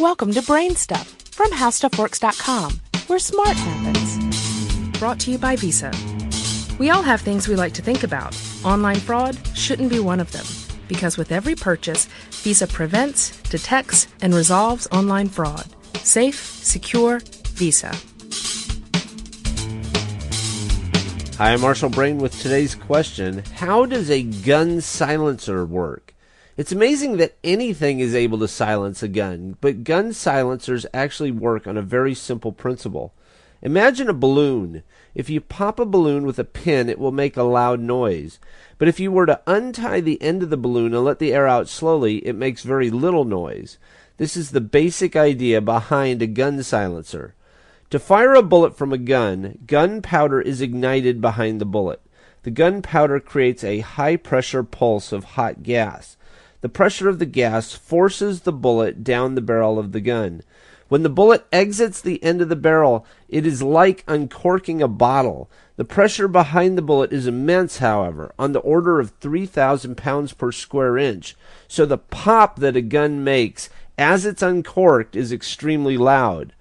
Welcome to BrainStuff from HowStuffWorks.com, where smart happens. Brought to you by Visa. We all have things we like to think about. Online fraud shouldn't be one of them, because with every purchase, Visa prevents, detects, and resolves online fraud. Safe, secure, Visa. Hi, I'm Marshall Brain with today's question How does a gun silencer work? It's amazing that anything is able to silence a gun, but gun silencers actually work on a very simple principle. Imagine a balloon. If you pop a balloon with a pin, it will make a loud noise. But if you were to untie the end of the balloon and let the air out slowly, it makes very little noise. This is the basic idea behind a gun silencer. To fire a bullet from a gun, gunpowder is ignited behind the bullet. The gunpowder creates a high pressure pulse of hot gas. The pressure of the gas forces the bullet down the barrel of the gun. When the bullet exits the end of the barrel, it is like uncorking a bottle. The pressure behind the bullet is immense, however, on the order of 3,000 pounds per square inch. So the pop that a gun makes as it's uncorked is extremely loud.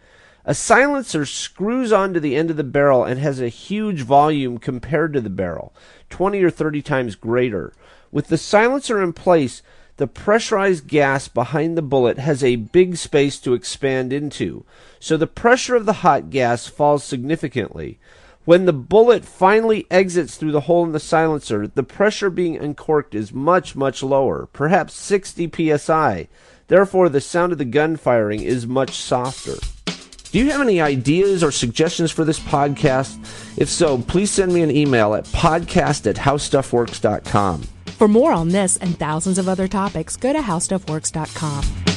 A silencer screws onto the end of the barrel and has a huge volume compared to the barrel, 20 or 30 times greater. With the silencer in place, the pressurized gas behind the bullet has a big space to expand into, so the pressure of the hot gas falls significantly. When the bullet finally exits through the hole in the silencer, the pressure being uncorked is much, much lower, perhaps 60 psi. Therefore, the sound of the gun firing is much softer. Do you have any ideas or suggestions for this podcast? If so, please send me an email at podcast at howstuffworks.com. For more on this and thousands of other topics, go to HowStuffWorks.com.